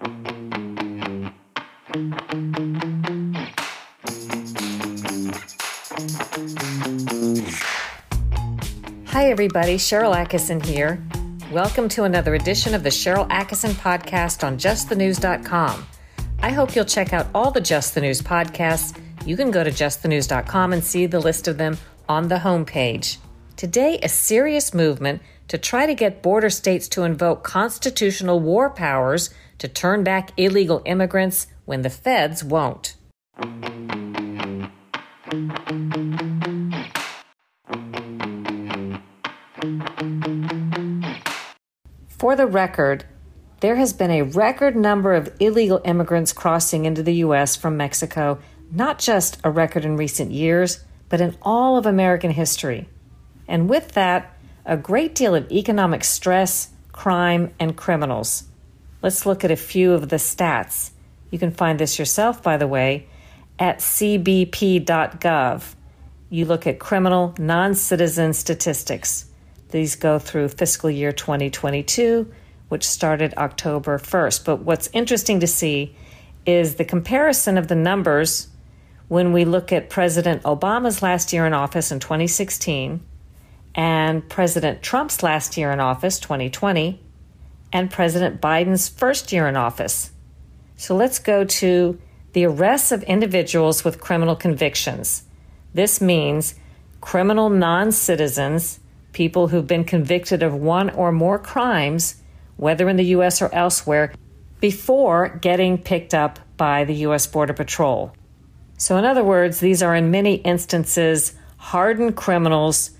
Hi, everybody. Sharyl Attkisson here. Welcome to another edition of the Sharyl Attkisson podcast on justthenews.com. I hope you'll check out all the Just the News podcasts. You can go to justthenews.com and see the list of them on the homepage. Today, a serious movement to try to get border states to invoke constitutional war powers to turn back illegal immigrants when the feds won't. For the record, there has been a record number of illegal immigrants crossing into the U.S. from Mexico, not just a record in recent years, but in all of American history. And with that, a great deal of economic stress, crime, and criminals. Let's look at a few of the stats. You can find this yourself, by the way, at cbp.gov. You look at criminal non citizen statistics. These go through fiscal year 2022, which started October 1st. But what's interesting to see is the comparison of the numbers when we look at President Obama's last year in office in 2016 and President Trump's last year in office, 2020, and President Biden's first year in office. So let's go to the arrests of individuals with criminal convictions. This means criminal non citizens, people who've been convicted of one or more crimes, whether in the U.S. or elsewhere, before getting picked up by the U.S. Border Patrol. So, in other words, these are in many instances hardened criminals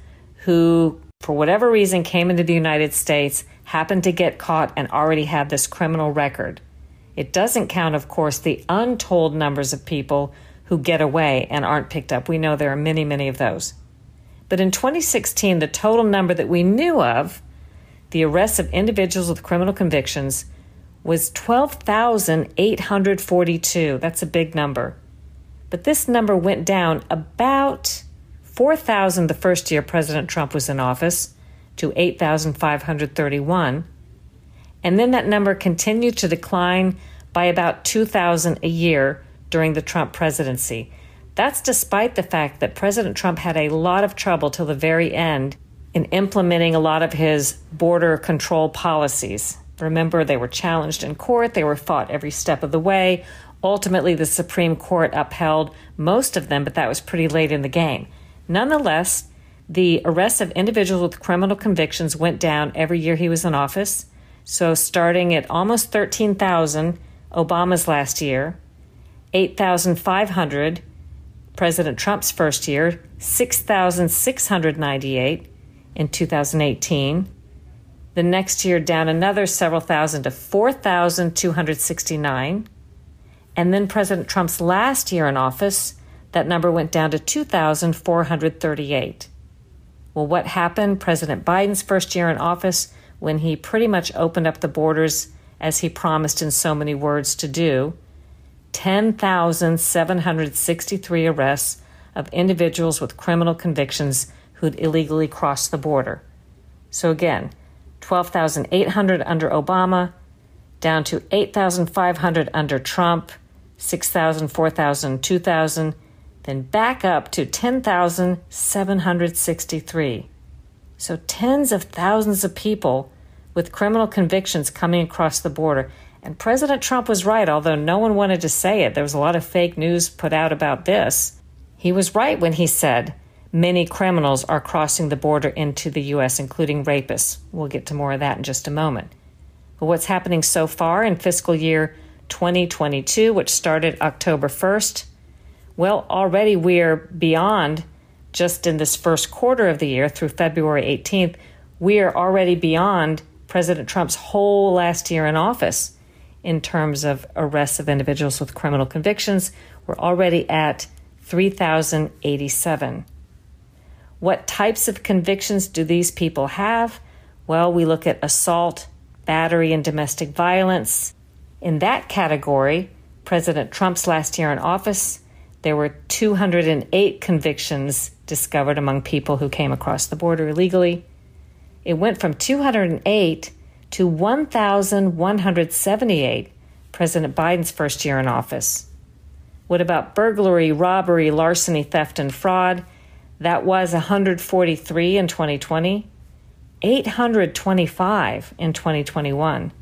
who, for whatever reason, came into the United States, happened to get caught, and already have this criminal record. It doesn't count, of course, the untold numbers of people who get away and aren't picked up. We know there are many, many of those. But in 2016, the total number that we knew of, the arrests of individuals with criminal convictions, was 12,842. That's a big number. But this number went down about 4,000 the first year President Trump was in office to 8,531. And then that number continued to decline by about 2,000 a year during the Trump presidency. That's despite the fact that President Trump had a lot of trouble till the very end in implementing a lot of his border control policies. Remember, they were challenged in court, they were fought every step of the way. Ultimately, the Supreme Court upheld most of them, but that was pretty late in the game. Nonetheless, the arrests of individuals with criminal convictions went down every year he was in office. So, starting at almost 13,000 Obama's last year, 8,500 President Trump's first year, 6,698 in 2018. The next year, down another several thousand to 4,269. And then President Trump's last year in office, that number went down to 2,438. Well, what happened? President Biden's first year in office, when he pretty much opened up the borders as he promised in so many words to do, 10,763 arrests of individuals with criminal convictions who'd illegally crossed the border. So again, 12,800 under Obama, down to 8,500 under Trump, 6,000, 4,000, 2,000, then back up to 10,763. So tens of thousands of people with criminal convictions coming across the border. And President Trump was right, although no one wanted to say it. There was a lot of fake news put out about this. He was right when he said many criminals are crossing the border into the U.S., including rapists. We'll get to more of that in just a moment. But what's happening so far in fiscal year 2022, which started October 1st, well, already we're beyond just in this first quarter of the year through February 18th, we are already beyond President Trump's whole last year in office in terms of arrests of individuals with criminal convictions. We're already at 3,087. What types of convictions do these people have? Well, we look at assault, battery, and domestic violence. In that category, President Trump's last year in office, there were 208 convictions discovered among people who came across the border illegally. It went from 208 to 1,178 President Biden's first year in office. What about burglary, robbery, larceny, theft, and fraud? That was 143 in 2020, 825 in 2021.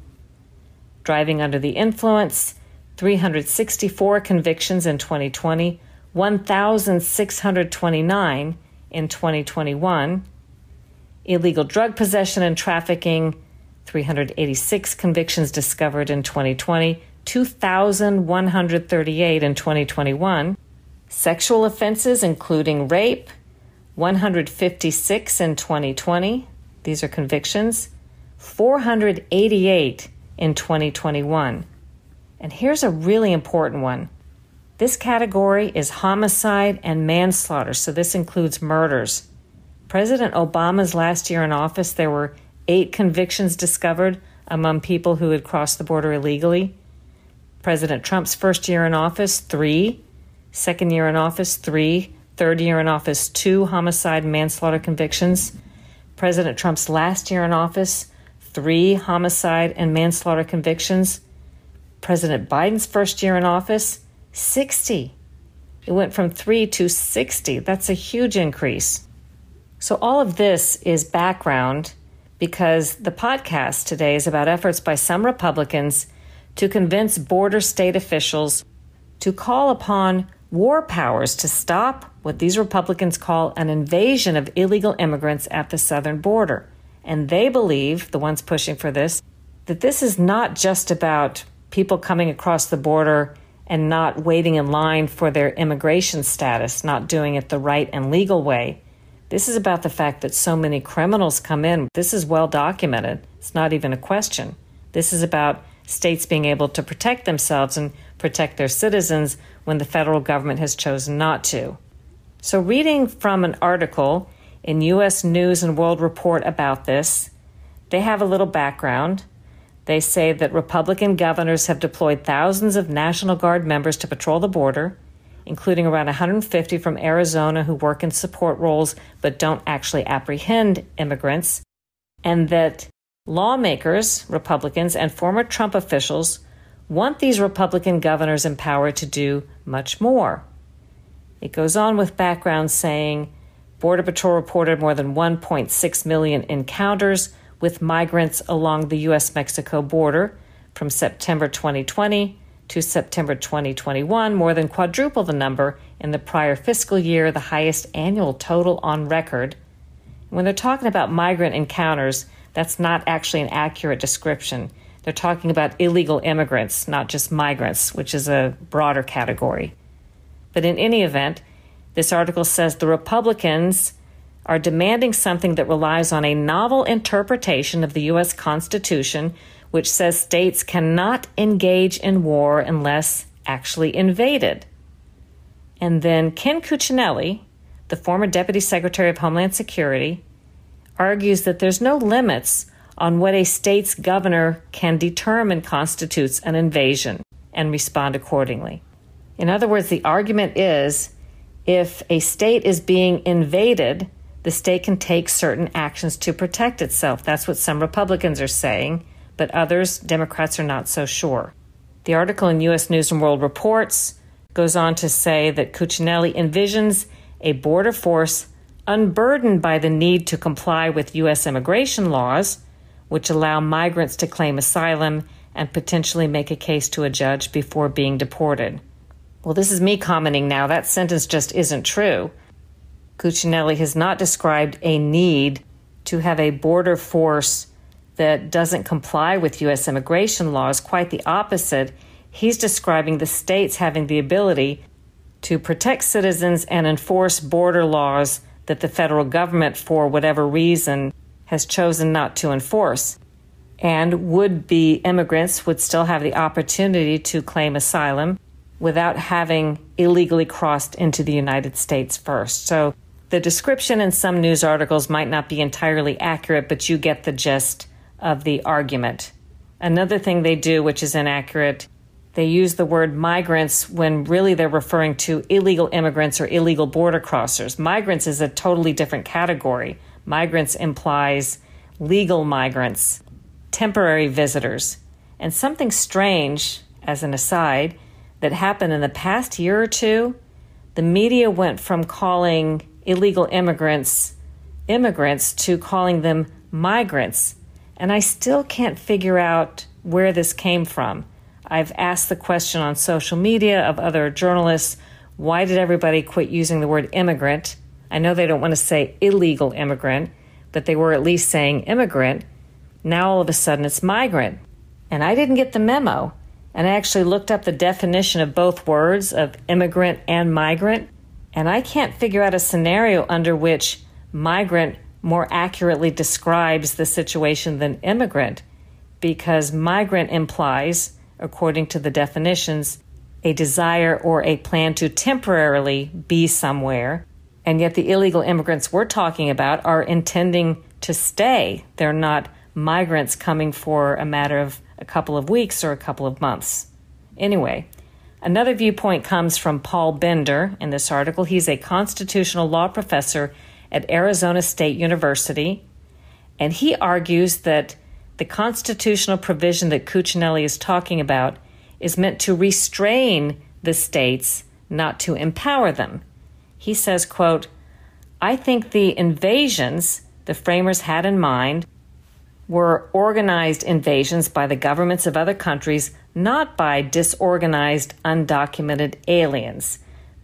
Driving under the influence, 364 convictions in 2020, 1,629 in 2021. Illegal drug possession and trafficking, 386 convictions discovered in 2020, 2,138 in 2021. Sexual offenses, including rape, 156 in 2020. These are convictions. 488 in 2021. And here's a really important one. This category is homicide and manslaughter, so this includes murders. President Obama's last year in office, there were eight convictions discovered among people who had crossed the border illegally. President Trump's first year in office, three. Second year in office, three. Third year in office, two homicide and manslaughter convictions. President Trump's last year in office, three homicide and manslaughter convictions. President Biden's first year in office, 60. It went from three to 60. That's a huge increase. So, all of this is background because the podcast today is about efforts by some Republicans to convince border state officials to call upon war powers to stop what these Republicans call an invasion of illegal immigrants at the southern border. And they believe, the ones pushing for this, that this is not just about people coming across the border and not waiting in line for their immigration status, not doing it the right and legal way. This is about the fact that so many criminals come in. This is well documented. It's not even a question. This is about states being able to protect themselves and protect their citizens when the federal government has chosen not to. So, reading from an article in U.S. News and World Report about this, they have a little background. They say that Republican governors have deployed thousands of National Guard members to patrol the border, including around 150 from Arizona who work in support roles but don't actually apprehend immigrants, and that Lawmakers, Republicans, and former Trump officials want these Republican governors empowered to do much more. It goes on with background saying Border Patrol reported more than 1.6 million encounters with migrants along the U.S. Mexico border from September 2020 to September 2021, more than quadruple the number in the prior fiscal year, the highest annual total on record. When they're talking about migrant encounters, that's not actually an accurate description. They're talking about illegal immigrants, not just migrants, which is a broader category. But in any event, this article says the Republicans are demanding something that relies on a novel interpretation of the U.S. Constitution, which says states cannot engage in war unless actually invaded. And then Ken Cuccinelli, the former Deputy Secretary of Homeland Security, argues that there's no limits on what a state's governor can determine constitutes an invasion and respond accordingly. In other words, the argument is if a state is being invaded, the state can take certain actions to protect itself. That's what some Republicans are saying, but others, Democrats, are not so sure. The article in U.S. News and World Reports goes on to say that Cuccinelli envisions a border force unburdened by the need to comply with U.S. immigration laws, which allow migrants to claim asylum and potentially make a case to a judge before being deported. Well, this is me commenting now. That sentence just isn't true. Cuccinelli has not described a need to have a border force that doesn't comply with U.S. immigration laws. Quite the opposite. He's describing the states having the ability to protect citizens and enforce border laws that the federal government, for whatever reason, has chosen not to enforce. And would be immigrants would still have the opportunity to claim asylum without having illegally crossed into the United States first. So the description in some news articles might not be entirely accurate, but you get the gist of the argument. Another thing they do, which is inaccurate, they use the word migrants when really they're referring to illegal immigrants or illegal border crossers. Migrants is a totally different category. Migrants implies legal migrants, temporary visitors. And something strange as an aside, that happened in the past year or two, the media went from calling illegal immigrants immigrants to calling them migrants. And I still can't figure out where this came from. I've asked the question on social media of other journalists why did everybody quit using the word immigrant? I know they don't want to say illegal immigrant, but they were at least saying immigrant. Now all of a sudden it's migrant. And I didn't get the memo. And I actually looked up the definition of both words of immigrant and migrant. And I can't figure out a scenario under which migrant more accurately describes the situation than immigrant because migrant implies, according to the definitions, a desire or a plan to temporarily be somewhere. And yet, the illegal immigrants we're talking about are intending to stay. They're not migrants coming for a matter of a couple of weeks or a couple of months. Anyway, another viewpoint comes from Paul Bender in this article. He's a constitutional law professor at Arizona State University, and he argues that the constitutional provision that Cuccinelli is talking about is meant to restrain the states, not to empower them. He says, quote, I think the invasions the framers had in mind were organized invasions by the governments of other countries, not by disorganized, undocumented aliens.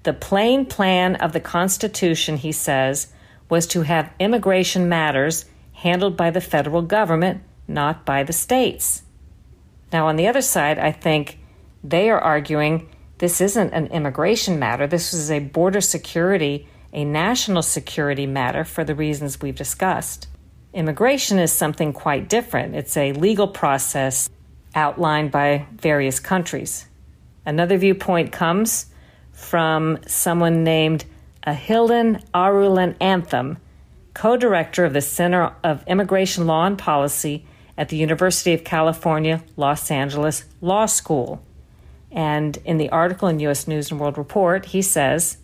The plain plan of the Constitution, he says, was to have immigration matters handled by the federal government, not by the states. Now, on the other side, I think they are arguing this isn't an immigration matter. This is a border security, a national security matter for the reasons we've discussed. Immigration is something quite different. It's a legal process outlined by various countries. Another viewpoint comes from someone named Ahilan Arulanantham, co director of the Center of Immigration Law and Policy at the University of California, Los Angeles Law School. And in the article in U.S. News and World Report, he says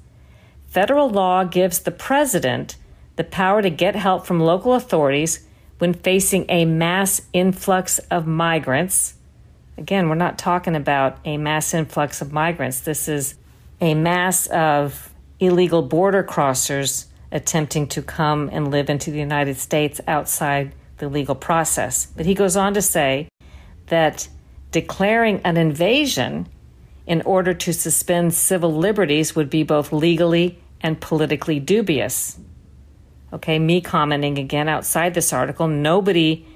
federal law gives the president the power to get help from local authorities when facing a mass influx of migrants. Again, we're not talking about a mass influx of migrants. This is a mass of illegal border crossers attempting to come and live into the United States outside the legal process. But he goes on to say that declaring an invasion in order to suspend civil liberties would be both legally and politically dubious. Okay, me commenting again outside this article, nobody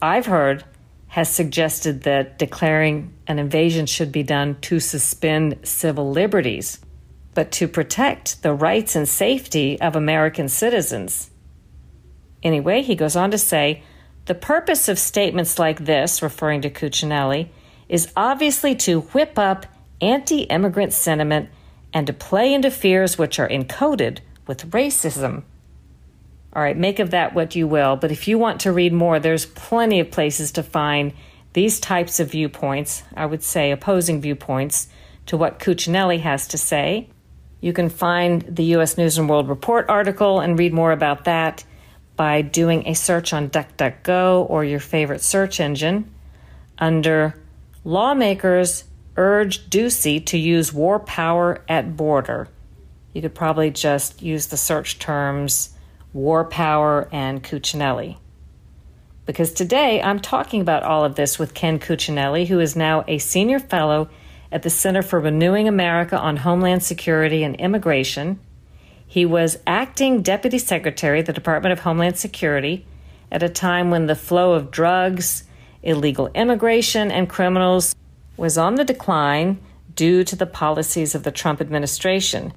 I've heard has suggested that declaring an invasion should be done to suspend civil liberties but to protect the rights and safety of American citizens. Anyway, he goes on to say the purpose of statements like this, referring to Cuccinelli, is obviously to whip up anti immigrant sentiment and to play into fears which are encoded with racism. All right, make of that what you will, but if you want to read more, there's plenty of places to find these types of viewpoints, I would say opposing viewpoints, to what Cuccinelli has to say. You can find the U.S. News and World Report article and read more about that by doing a search on DuckDuckGo or your favorite search engine under Lawmakers Urge Ducey to Use War Power at Border. You could probably just use the search terms war power and Cuccinelli. Because today I'm talking about all of this with Ken Cuccinelli, who is now a senior fellow at the Center for Renewing America on Homeland Security and Immigration. He was acting Deputy Secretary of the Department of Homeland Security at a time when the flow of drugs, illegal immigration, and criminals was on the decline due to the policies of the Trump administration,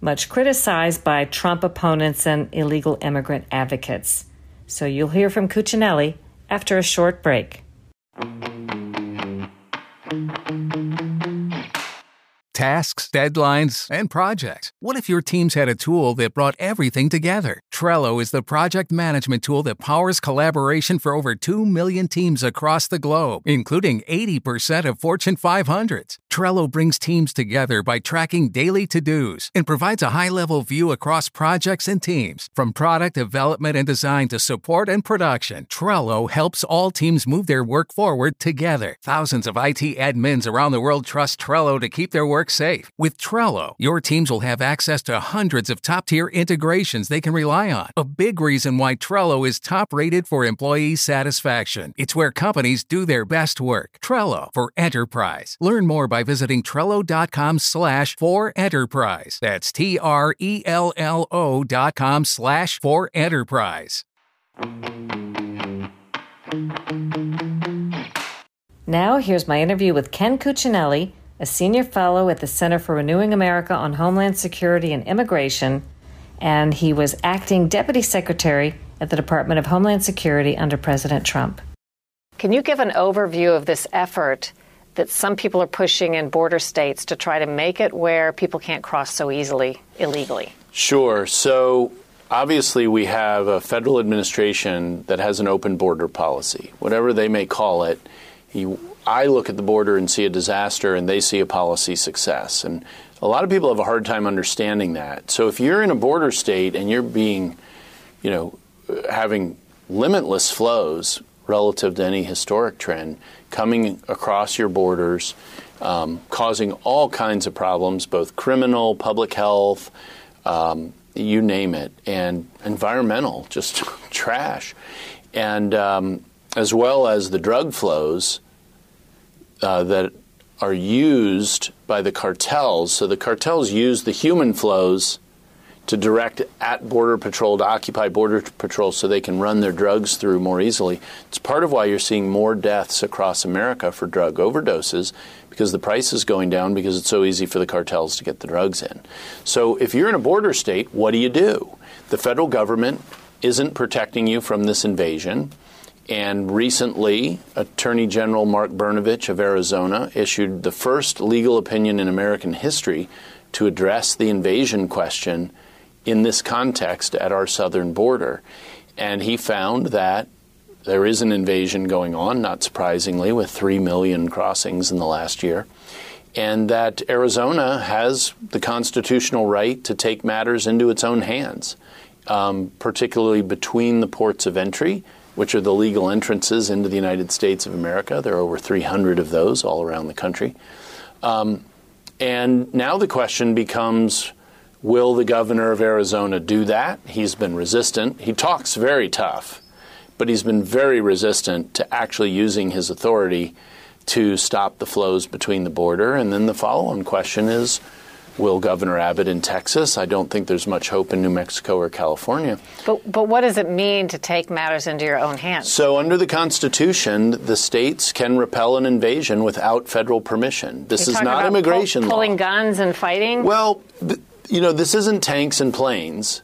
much criticized by Trump opponents and illegal immigrant advocates. So you'll hear from Cuccinelli after a short break. tasks, deadlines, and projects. What if your teams had a tool that brought everything together? Trello is the project management tool that powers collaboration for over 2 million teams across the globe, including 80% of Fortune 500s. Trello brings teams together by tracking daily to dos and provides a high level view across projects and teams. From product development and design to support and production, Trello helps all teams move their work forward together. Thousands of IT admins around the world trust Trello to keep their work safe. With Trello, your teams will have access to hundreds of top tier integrations they can rely on. A big reason why Trello is top rated for employee satisfaction. It's where companies do their best work. Trello for enterprise. Learn more by visiting Trello.com slash for enterprise. That's T R E L L O dot com slash for enterprise. Now, here's my interview with Ken Cuccinelli, a senior fellow at the Center for Renewing America on Homeland Security and Immigration, and he was acting deputy secretary at the Department of Homeland Security under President Trump. Can you give an overview of this effort that some people are pushing in border states to try to make it where people can't cross so easily illegally? Sure. So, obviously, we have a federal administration that has an open border policy, whatever they may call it. He, I look at the border and see a disaster, and they see a policy success. And a lot of people have a hard time understanding that. So, if you're in a border state and you're being, you know, having limitless flows relative to any historic trend coming across your borders, um, causing all kinds of problems, both criminal, public health, um, you name it, and environmental, just trash, and um, as well as the drug flows uh, that are used by the cartels. So the cartels use the human flows to direct at Border Patrol to occupy Border Patrol so they can run their drugs through more easily. It's part of why you're seeing more deaths across America for drug overdoses because the price is going down because it's so easy for the cartels to get the drugs in. So if you're in a border state, what do you do? The federal government isn't protecting you from this invasion. And recently, Attorney General Mark Brnovich of Arizona issued the first legal opinion in American history to address the invasion question in this context at our southern border. And he found that there is an invasion going on, not surprisingly, with 3 million crossings in the last year, and that Arizona has the constitutional right to take matters into its own hands, um, particularly between the ports of entry, which are the legal entrances into the United States of America. There are over 300 of those all around the country. Um, and now the question becomes Will the governor of Arizona do that? He's been resistant. He talks very tough, but he's been very resistant to actually using his authority to stop the flows between the border. And then the follow on question is Will Governor Abbott in Texas? I don't think there's much hope in New Mexico or California. But, but what does it mean to take matters into your own hands? So, under the Constitution, the states can repel an invasion without federal permission. This You're is not immigration pull, pulling law. guns and fighting? Well, you know, this isn't tanks and planes.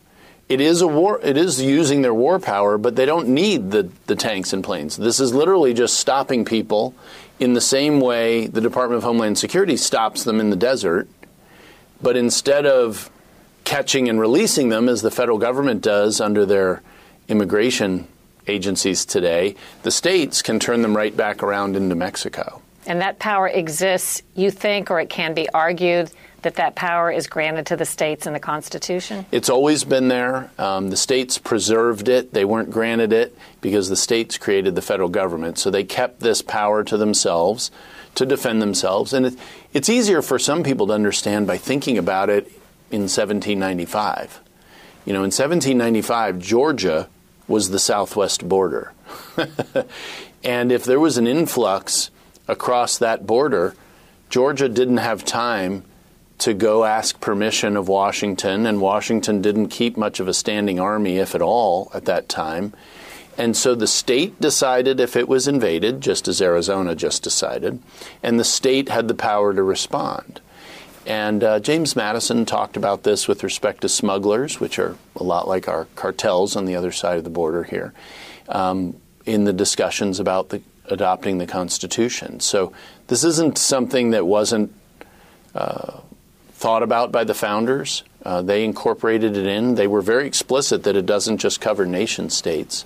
It is a war. It is using their war power, but they don't need the, the tanks and planes. This is literally just stopping people in the same way the Department of Homeland Security stops them in the desert. But instead of catching and releasing them, as the federal government does under their immigration agencies today, the states can turn them right back around into Mexico. And that power exists, you think, or it can be argued that that power is granted to the states in the Constitution? It's always been there. Um, the states preserved it. They weren't granted it because the states created the federal government. So they kept this power to themselves to defend themselves. And it, it's easier for some people to understand by thinking about it in 1795. You know, in 1795, Georgia was the southwest border. and if there was an influx across that border, Georgia didn't have time to go ask permission of Washington, and Washington didn't keep much of a standing army, if at all, at that time. And so the state decided if it was invaded, just as Arizona just decided, and the state had the power to respond. And uh, James Madison talked about this with respect to smugglers, which are a lot like our cartels on the other side of the border here, um, in the discussions about the, adopting the Constitution. So this isn't something that wasn't uh, thought about by the founders. Uh, they incorporated it in. They were very explicit that it doesn't just cover nation states,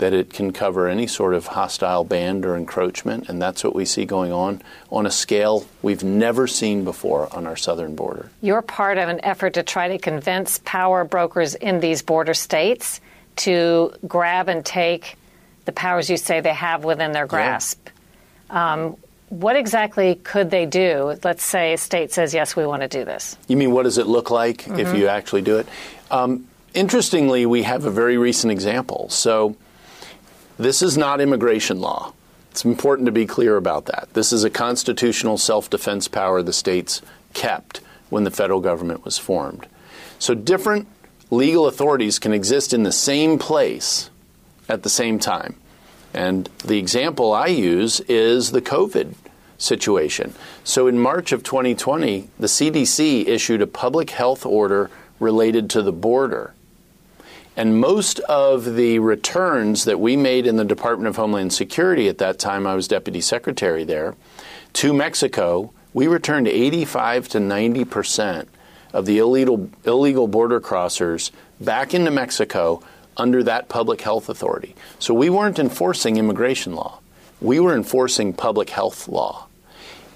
that it can cover any sort of hostile band or encroachment, and that's what we see going on on a scale we've never seen before on our southern border. You're part of an effort to try to convince power brokers in these border states to grab and take the powers you say they have within their grasp. Yeah. Um, what exactly could they do? Let's say a state says, yes, we want to do this. You mean what does it look like mm-hmm. if you actually do it? Um, interestingly, we have a very recent example. So, this is not immigration law. It's important to be clear about that. This is a constitutional self defense power the states kept when the federal government was formed. So, different legal authorities can exist in the same place at the same time. And the example I use is the COVID situation. So in March of 2020, the CDC issued a public health order related to the border. And most of the returns that we made in the Department of Homeland Security at that time, I was deputy secretary there, to Mexico, we returned 85 to 90 percent of the illegal, illegal border crossers back into Mexico under that public health authority. So we weren't enforcing immigration law. We were enforcing public health law.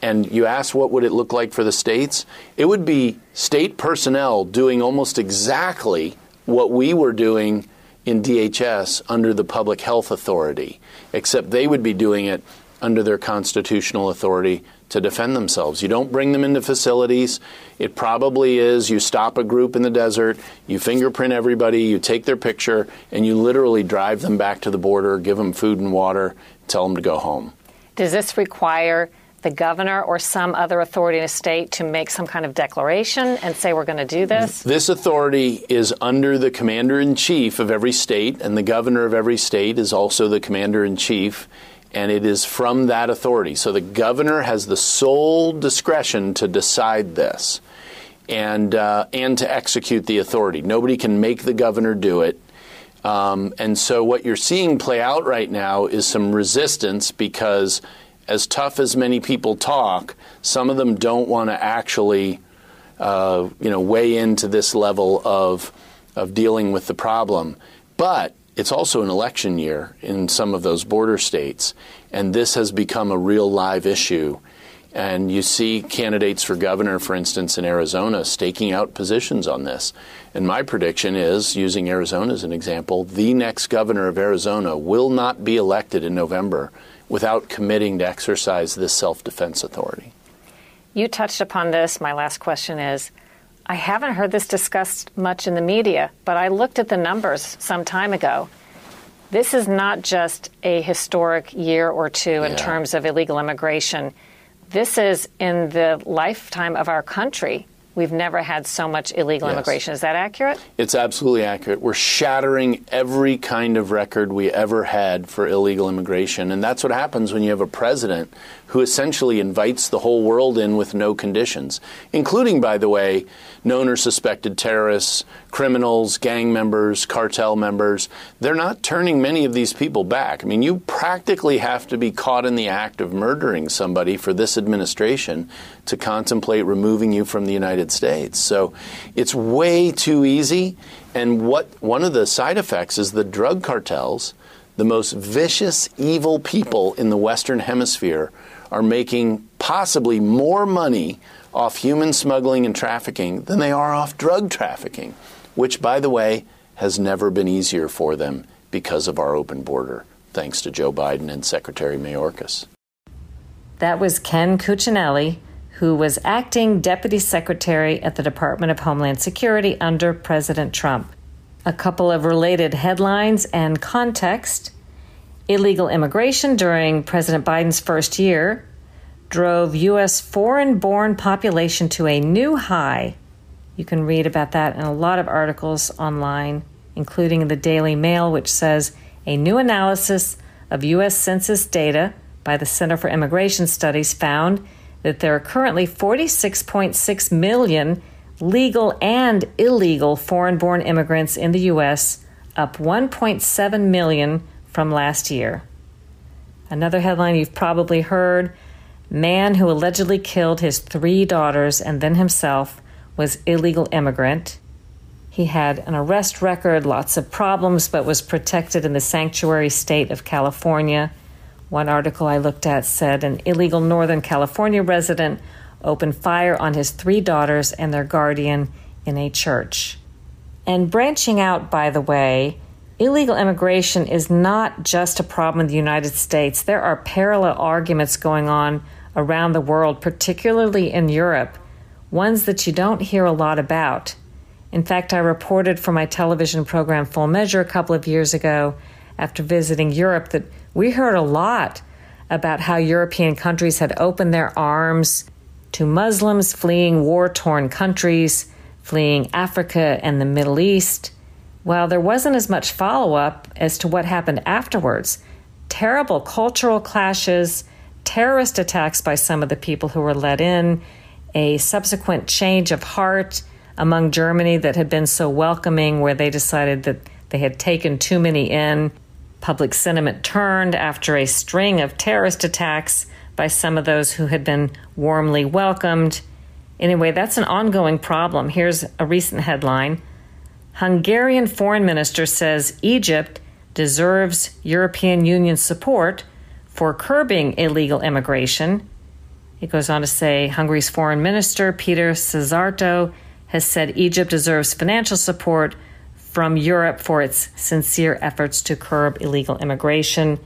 And you ask what would it look like for the states? It would be state personnel doing almost exactly what we were doing in DHS under the public health authority, except they would be doing it under their constitutional authority to defend themselves. You don't bring them into facilities. It probably is you stop a group in the desert, you fingerprint everybody, you take their picture, and you literally drive them back to the border, give them food and water, tell them to go home. Does this require the governor or some other authority in a state to make some kind of declaration and say we're going to do this? This authority is under the commander in chief of every state, and the governor of every state is also the commander in chief and it is from that authority. So the governor has the sole discretion to decide this and, uh, and to execute the authority. Nobody can make the governor do it. Um, and so what you're seeing play out right now is some resistance because, as tough as many people talk, some of them don't want to actually, uh, you know, weigh into this level of of dealing with the problem. But it's also an election year in some of those border states, and this has become a real live issue. And you see candidates for governor, for instance, in Arizona, staking out positions on this. And my prediction is, using Arizona as an example, the next governor of Arizona will not be elected in November without committing to exercise this self defense authority. You touched upon this. My last question is I haven't heard this discussed much in the media, but I looked at the numbers some time ago. This is not just a historic year or two in yeah. terms of illegal immigration. This is in the lifetime of our country We've never had so much illegal yes. immigration. Is that accurate? It's absolutely accurate. We're shattering every kind of record we ever had for illegal immigration. And that's what happens when you have a president who essentially invites the whole world in with no conditions, including, by the way, known or suspected terrorists, criminals, gang members, cartel members. They're not turning many of these people back. I mean, you practically have to be caught in the act of murdering somebody for this administration to contemplate removing you from the United States. So it's way too easy. And what one of the side effects is the drug cartels, the most vicious, evil people in the Western Hemisphere are making possibly more money off human smuggling and trafficking than they are off drug trafficking, which, by the way, has never been easier for them because of our open border, thanks to Joe Biden and Secretary Mayorkas. That was Ken Cuccinelli, who was acting Deputy Secretary at the Department of Homeland Security under President Trump. A couple of related headlines and context illegal immigration during President Biden's first year drove U.S. foreign born population to a new high. You can read about that in a lot of articles online, including the Daily Mail, which says a new analysis of U.S. Census data by the Center for Immigration Studies found that there are currently 46.6 million legal and illegal foreign born immigrants in the U.S., up 1.7 million from last year. Another headline you've probably heard Man who allegedly killed his three daughters and then himself was illegal immigrant. He had an arrest record, lots of problems, but was protected in the sanctuary state of California. One article I looked at said an illegal Northern California resident opened fire on his three daughters and their guardian in a church. And branching out, by the way, illegal immigration is not just a problem in the United States. There are parallel arguments going on around the world, particularly in Europe, ones that you don't hear a lot about. In fact, I reported for my television program Full Measure a couple of years ago after visiting Europe that we heard a lot about how European countries had opened their arms to Muslims fleeing war torn countries, fleeing Africa and the Middle East. While there wasn't as much follow up as to what happened afterwards, terrible cultural clashes, terrorist attacks by some of the people who were let in, a subsequent change of heart among Germany that had been so welcoming, where they decided that they had taken too many in. Public sentiment turned after a string of terrorist attacks by some of those who had been warmly welcomed. Anyway, that's an ongoing problem. Here's a recent headline Hungarian foreign minister says Egypt deserves European Union support for curbing illegal immigration. It goes on to say Hungary's foreign minister, Peter Szijjártó, has said Egypt deserves financial support from Europe for its sincere efforts to curb illegal immigration.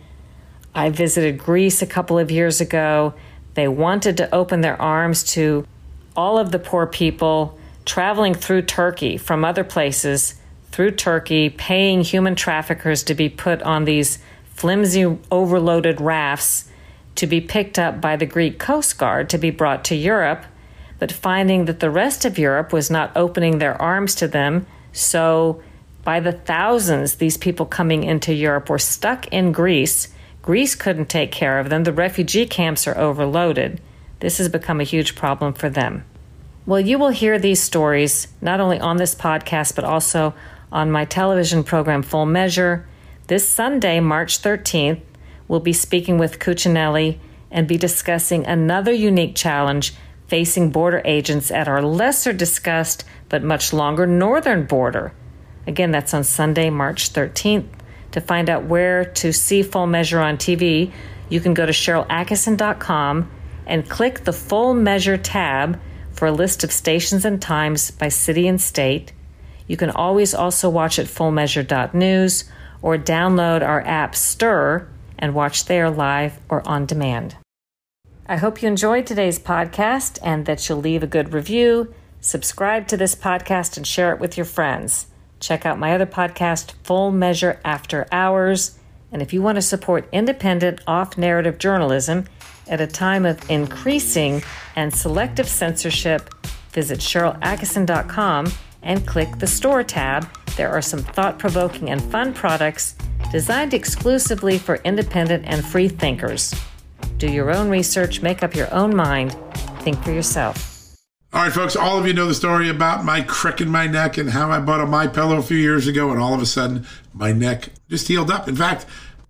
I visited Greece a couple of years ago. They wanted to open their arms to all of the poor people traveling through Turkey from other places through Turkey, paying human traffickers to be put on these flimsy, overloaded rafts to be picked up by the Greek Coast Guard to be brought to Europe but finding that the rest of Europe was not opening their arms to them. So, by the thousands, these people coming into Europe were stuck in Greece. Greece couldn't take care of them. The refugee camps are overloaded. This has become a huge problem for them. Well, you will hear these stories not only on this podcast, but also on my television program, Full Measure. This Sunday, March 13th, we'll be speaking with Cuccinelli and be discussing another unique challenge facing border agents at our lesser discussed but much longer northern border. Again, that's on Sunday, March 13th. To find out where to see Full Measure on TV, you can go to SharylAttkisson.com and click the Full Measure tab for a list of stations and times by city and state. You can always also watch at fullmeasure.news or download our app Stirr and watch there live or on demand. I hope you enjoyed today's podcast and that you'll leave a good review, subscribe to this podcast, and share it with your friends. Check out my other podcast, Full Measure After Hours. And if you want to support independent, off narrative journalism at a time of increasing and selective censorship, visit SharylAttkisson.com and click the Store tab. There are some thought provoking and fun products designed exclusively for independent and free thinkers. Do your own research, make up your own mind, think for yourself. All right, folks, all of you know the story about my crick in my neck and how I bought a My Pillow a few years ago, and all of a sudden my neck just healed up. In fact,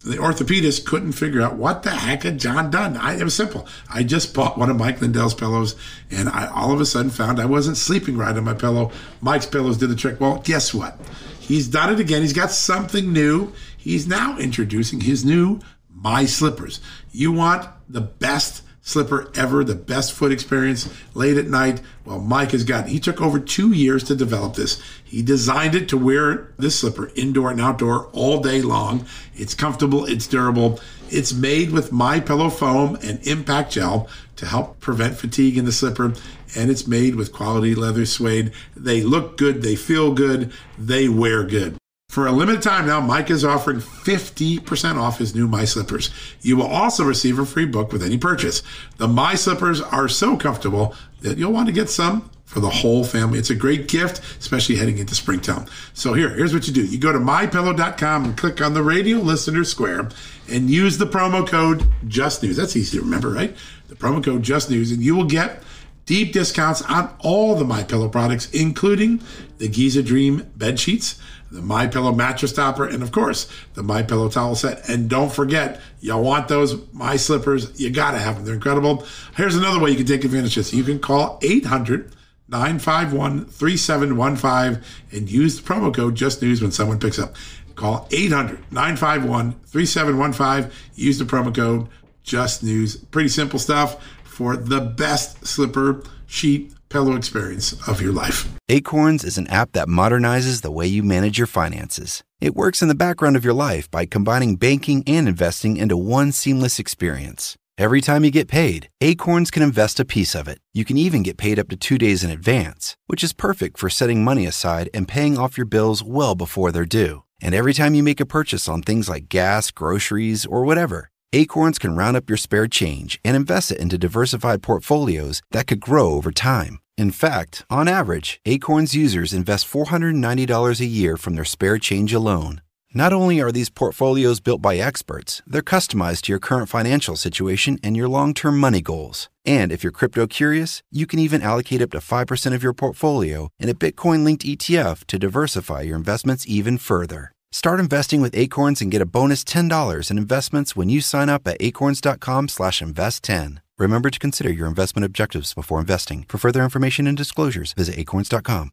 the orthopedist couldn't figure out what the heck had John done. I, it was simple. I just bought one of Mike Lindell's pillows, and I all of a sudden found I wasn't sleeping right on my pillow. Mike's pillows did the trick. Well, guess what? He's done it again. He's got something new. He's now introducing his new My Slippers. You want the best slipper ever, the best foot experience late at night. Well, Mike has got, he took over two years to develop this. He designed it to wear this slipper indoor and outdoor all day long. It's comfortable, it's durable. It's made with My Pillow foam and impact gel to help prevent fatigue in the slipper. And it's made with quality leather suede. They look good, they feel good, they wear good. For a limited time now, Mike is offering 50% off his new My Slippers. You will also receive a free book with any purchase. The My Slippers are so comfortable that you'll want to get some for the whole family. It's a great gift, especially heading into springtime. So here, here's what you do. You go to mypillow.com and click on the radio listener square and use the promo code Just News. That's easy to remember, right? The promo code Just News, and you will get deep discounts on all the My Pillow products, including the Giza Dream bed sheets the My Pillow mattress topper, and of course the My Pillow towel set. And don't forget, y'all want those My Slippers? You gotta have them. They're incredible. Here's another way you can take advantage of this. You can call 800 951 3715 and use the promo code Just News when someone picks up. Call 800 951 3715. Use the promo code Just News. Pretty simple stuff for the best slipper sheet pillow experience of your life. Acorns is an app that modernizes the way you manage your finances. It works in the background of your life by combining banking and investing into one seamless experience. Every time you get paid, Acorns can invest a piece of it. You can even get paid up to two days in advance, which is perfect for setting money aside and paying off your bills well before they're due. And every time you make a purchase on things like gas, groceries, or whatever, Acorns can round up your spare change and invest it into diversified portfolios that could grow over time. In fact, on average, Acorns users invest $490 a year from their spare change alone. Not only are these portfolios built by experts, they're customized to your current financial situation and your long term money goals. And if you're crypto curious, you can even allocate up to 5% of your portfolio in a Bitcoin linked ETF to diversify your investments even further. Start investing with Acorns and get a bonus $10 in investments when you sign up at acorns.com slash invest 10. Remember to consider your investment objectives before investing. For further information and disclosures, visit acorns.com.